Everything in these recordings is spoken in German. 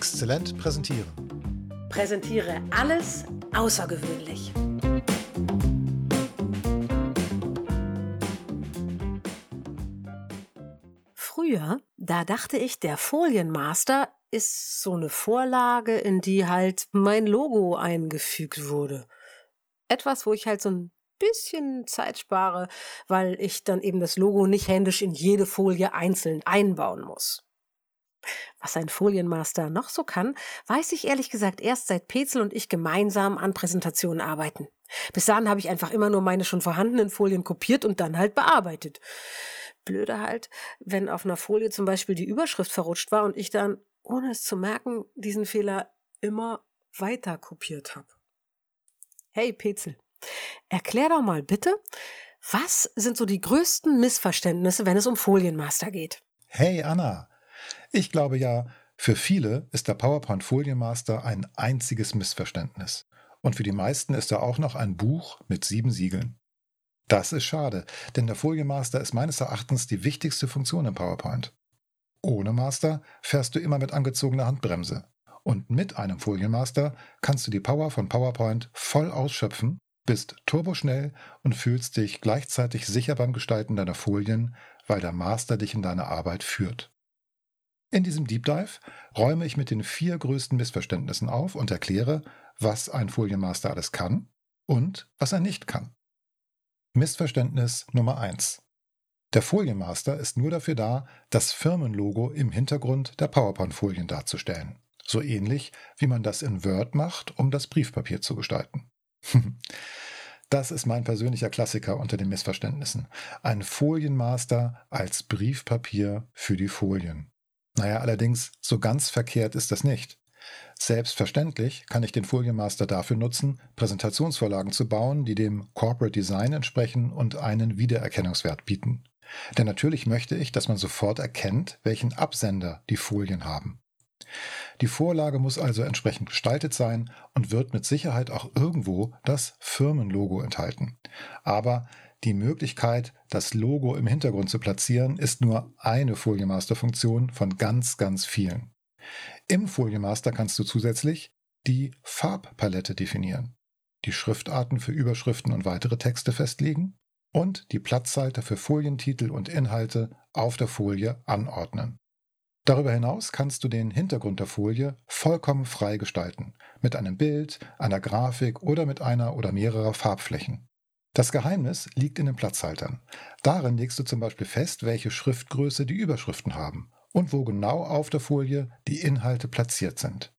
Exzellent präsentieren. Präsentiere alles außergewöhnlich. Früher, da dachte ich, der Folienmaster ist so eine Vorlage, in die halt mein Logo eingefügt wurde. Etwas, wo ich halt so ein bisschen Zeit spare, weil ich dann eben das Logo nicht händisch in jede Folie einzeln einbauen muss. Was ein Folienmaster noch so kann, weiß ich ehrlich gesagt erst seit Petzel und ich gemeinsam an Präsentationen arbeiten. Bis dahin habe ich einfach immer nur meine schon vorhandenen Folien kopiert und dann halt bearbeitet. Blöde halt, wenn auf einer Folie zum Beispiel die Überschrift verrutscht war und ich dann, ohne es zu merken, diesen Fehler immer weiter kopiert habe. Hey Petzel, erklär doch mal bitte, was sind so die größten Missverständnisse, wenn es um Folienmaster geht? Hey Anna, ich glaube ja, für viele ist der PowerPoint Folienmaster ein einziges Missverständnis. Und für die meisten ist er auch noch ein Buch mit sieben Siegeln. Das ist schade, denn der Folienmaster ist meines Erachtens die wichtigste Funktion im PowerPoint. Ohne Master fährst du immer mit angezogener Handbremse. Und mit einem Folienmaster kannst du die Power von PowerPoint voll ausschöpfen, bist turboschnell und fühlst dich gleichzeitig sicher beim Gestalten deiner Folien, weil der Master dich in deine Arbeit führt. In diesem Deep Dive räume ich mit den vier größten Missverständnissen auf und erkläre, was ein Folienmaster alles kann und was er nicht kann. Missverständnis Nummer 1. Der Folienmaster ist nur dafür da, das Firmenlogo im Hintergrund der PowerPoint-Folien darzustellen. So ähnlich, wie man das in Word macht, um das Briefpapier zu gestalten. Das ist mein persönlicher Klassiker unter den Missverständnissen. Ein Folienmaster als Briefpapier für die Folien. Naja, allerdings, so ganz verkehrt ist das nicht. Selbstverständlich kann ich den Folienmaster dafür nutzen, Präsentationsvorlagen zu bauen, die dem Corporate Design entsprechen und einen Wiedererkennungswert bieten. Denn natürlich möchte ich, dass man sofort erkennt, welchen Absender die Folien haben. Die Vorlage muss also entsprechend gestaltet sein und wird mit Sicherheit auch irgendwo das Firmenlogo enthalten. Aber die Möglichkeit, das Logo im Hintergrund zu platzieren, ist nur eine Folienmaster-Funktion von ganz, ganz vielen. Im Folienmaster kannst du zusätzlich die Farbpalette definieren, die Schriftarten für Überschriften und weitere Texte festlegen und die Platzhalter für Folientitel und Inhalte auf der Folie anordnen. Darüber hinaus kannst du den Hintergrund der Folie vollkommen frei gestalten, mit einem Bild, einer Grafik oder mit einer oder mehrerer Farbflächen. Das Geheimnis liegt in den Platzhaltern. Darin legst du zum Beispiel fest, welche Schriftgröße die Überschriften haben und wo genau auf der Folie die Inhalte platziert sind.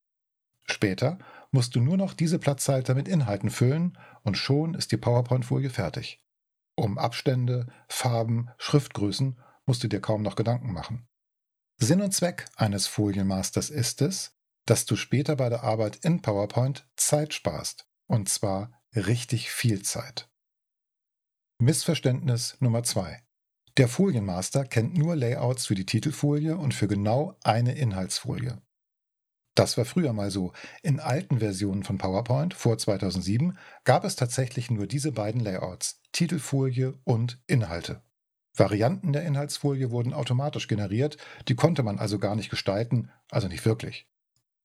Später musst du nur noch diese Platzhalter mit Inhalten füllen und schon ist die PowerPoint-Folie fertig. Um Abstände, Farben, Schriftgrößen musst du dir kaum noch Gedanken machen. Sinn und Zweck eines Folienmasters ist es, dass du später bei der Arbeit in PowerPoint Zeit sparst. Und zwar richtig viel Zeit. Missverständnis Nummer 2. Der Folienmaster kennt nur Layouts für die Titelfolie und für genau eine Inhaltsfolie. Das war früher mal so. In alten Versionen von PowerPoint vor 2007 gab es tatsächlich nur diese beiden Layouts, Titelfolie und Inhalte. Varianten der Inhaltsfolie wurden automatisch generiert, die konnte man also gar nicht gestalten, also nicht wirklich.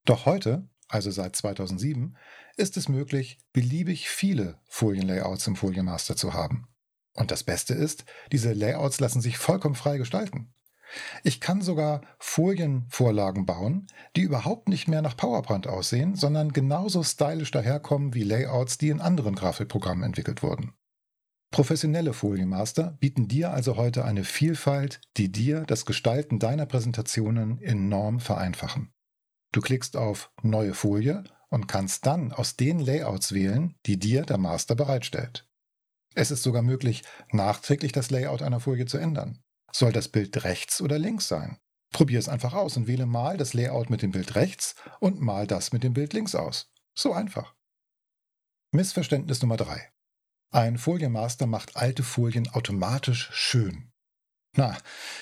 Doch heute, also seit 2007, ist es möglich, beliebig viele Folienlayouts im Folienmaster zu haben. Und das Beste ist, diese Layouts lassen sich vollkommen frei gestalten. Ich kann sogar Folienvorlagen bauen, die überhaupt nicht mehr nach PowerPoint aussehen, sondern genauso stylisch daherkommen wie Layouts, die in anderen Grafikprogrammen entwickelt wurden. Professionelle Folienmaster bieten dir also heute eine Vielfalt, die dir das Gestalten deiner Präsentationen enorm vereinfachen. Du klickst auf Neue Folie und kannst dann aus den Layouts wählen, die dir der Master bereitstellt. Es ist sogar möglich, nachträglich das Layout einer Folie zu ändern. Soll das Bild rechts oder links sein? Probier es einfach aus und wähle mal das Layout mit dem Bild rechts und mal das mit dem Bild links aus. So einfach. Missverständnis Nummer 3. Ein Folienmaster macht alte Folien automatisch schön. Na,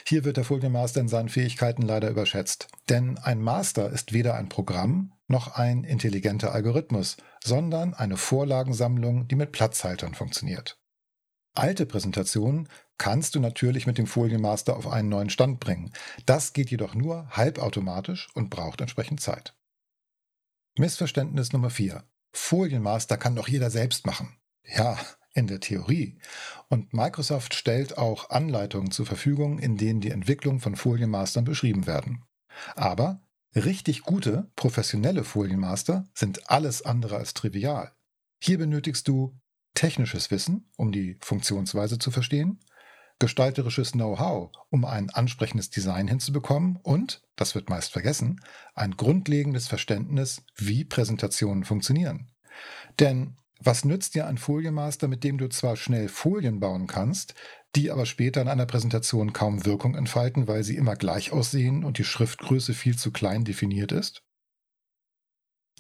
hier wird der Folienmaster in seinen Fähigkeiten leider überschätzt. Denn ein Master ist weder ein Programm noch ein intelligenter Algorithmus, sondern eine Vorlagensammlung, die mit Platzhaltern funktioniert. Alte Präsentationen kannst du natürlich mit dem Folienmaster auf einen neuen Stand bringen. Das geht jedoch nur halbautomatisch und braucht entsprechend Zeit. Missverständnis Nummer 4. Folienmaster kann doch jeder selbst machen. Ja, in der Theorie. Und Microsoft stellt auch Anleitungen zur Verfügung, in denen die Entwicklung von Folienmastern beschrieben werden. Aber richtig gute, professionelle Folienmaster sind alles andere als trivial. Hier benötigst du technisches Wissen, um die Funktionsweise zu verstehen, gestalterisches Know-how, um ein ansprechendes Design hinzubekommen und, das wird meist vergessen, ein grundlegendes Verständnis, wie Präsentationen funktionieren. Denn was nützt dir ein Folienmaster, mit dem du zwar schnell Folien bauen kannst, die aber später in einer Präsentation kaum Wirkung entfalten, weil sie immer gleich aussehen und die Schriftgröße viel zu klein definiert ist?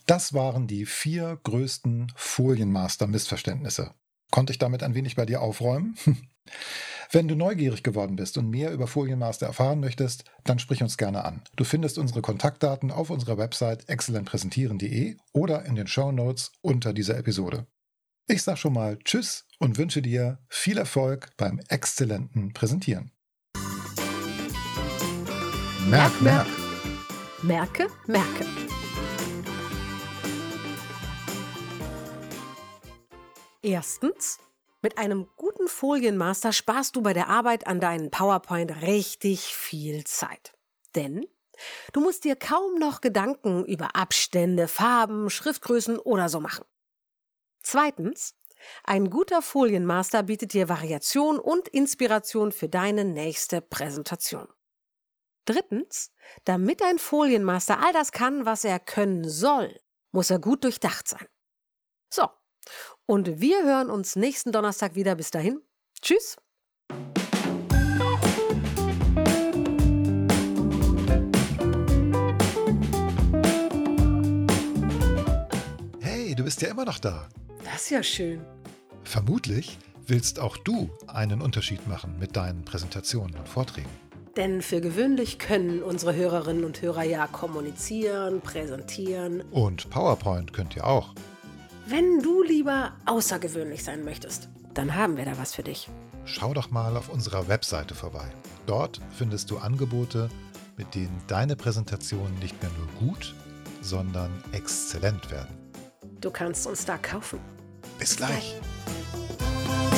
Das waren die vier größten Folienmaster-Missverständnisse. Konnte ich damit ein wenig bei dir aufräumen? Wenn du neugierig geworden bist und mehr über Folienmaster erfahren möchtest, dann sprich uns gerne an. Du findest unsere Kontaktdaten auf unserer Website exzellentpräsentieren.de oder in den Show Notes unter dieser Episode. Ich sage schon mal Tschüss und wünsche dir viel Erfolg beim exzellenten Präsentieren. Merk, merk. Merke, merke. Erstens, mit einem guten Folienmaster sparst du bei der Arbeit an deinen PowerPoint richtig viel Zeit. Denn du musst dir kaum noch Gedanken über Abstände, Farben, Schriftgrößen oder so machen. Zweitens, ein guter Folienmaster bietet dir Variation und Inspiration für deine nächste Präsentation. Drittens, damit ein Folienmaster all das kann, was er können soll, muss er gut durchdacht sein. So, und wir hören uns nächsten Donnerstag wieder. Bis dahin. Tschüss. Hey, du bist ja immer noch da. Das ist ja schön. Vermutlich willst auch du einen Unterschied machen mit deinen Präsentationen und Vorträgen. Denn für gewöhnlich können unsere Hörerinnen und Hörer ja kommunizieren, präsentieren. Und PowerPoint könnt ihr auch. Wenn du lieber außergewöhnlich sein möchtest, dann haben wir da was für dich. Schau doch mal auf unserer Webseite vorbei. Dort findest du Angebote, mit denen deine Präsentationen nicht mehr nur gut, sondern exzellent werden. Du kannst uns da kaufen. Bis gleich. Bis gleich.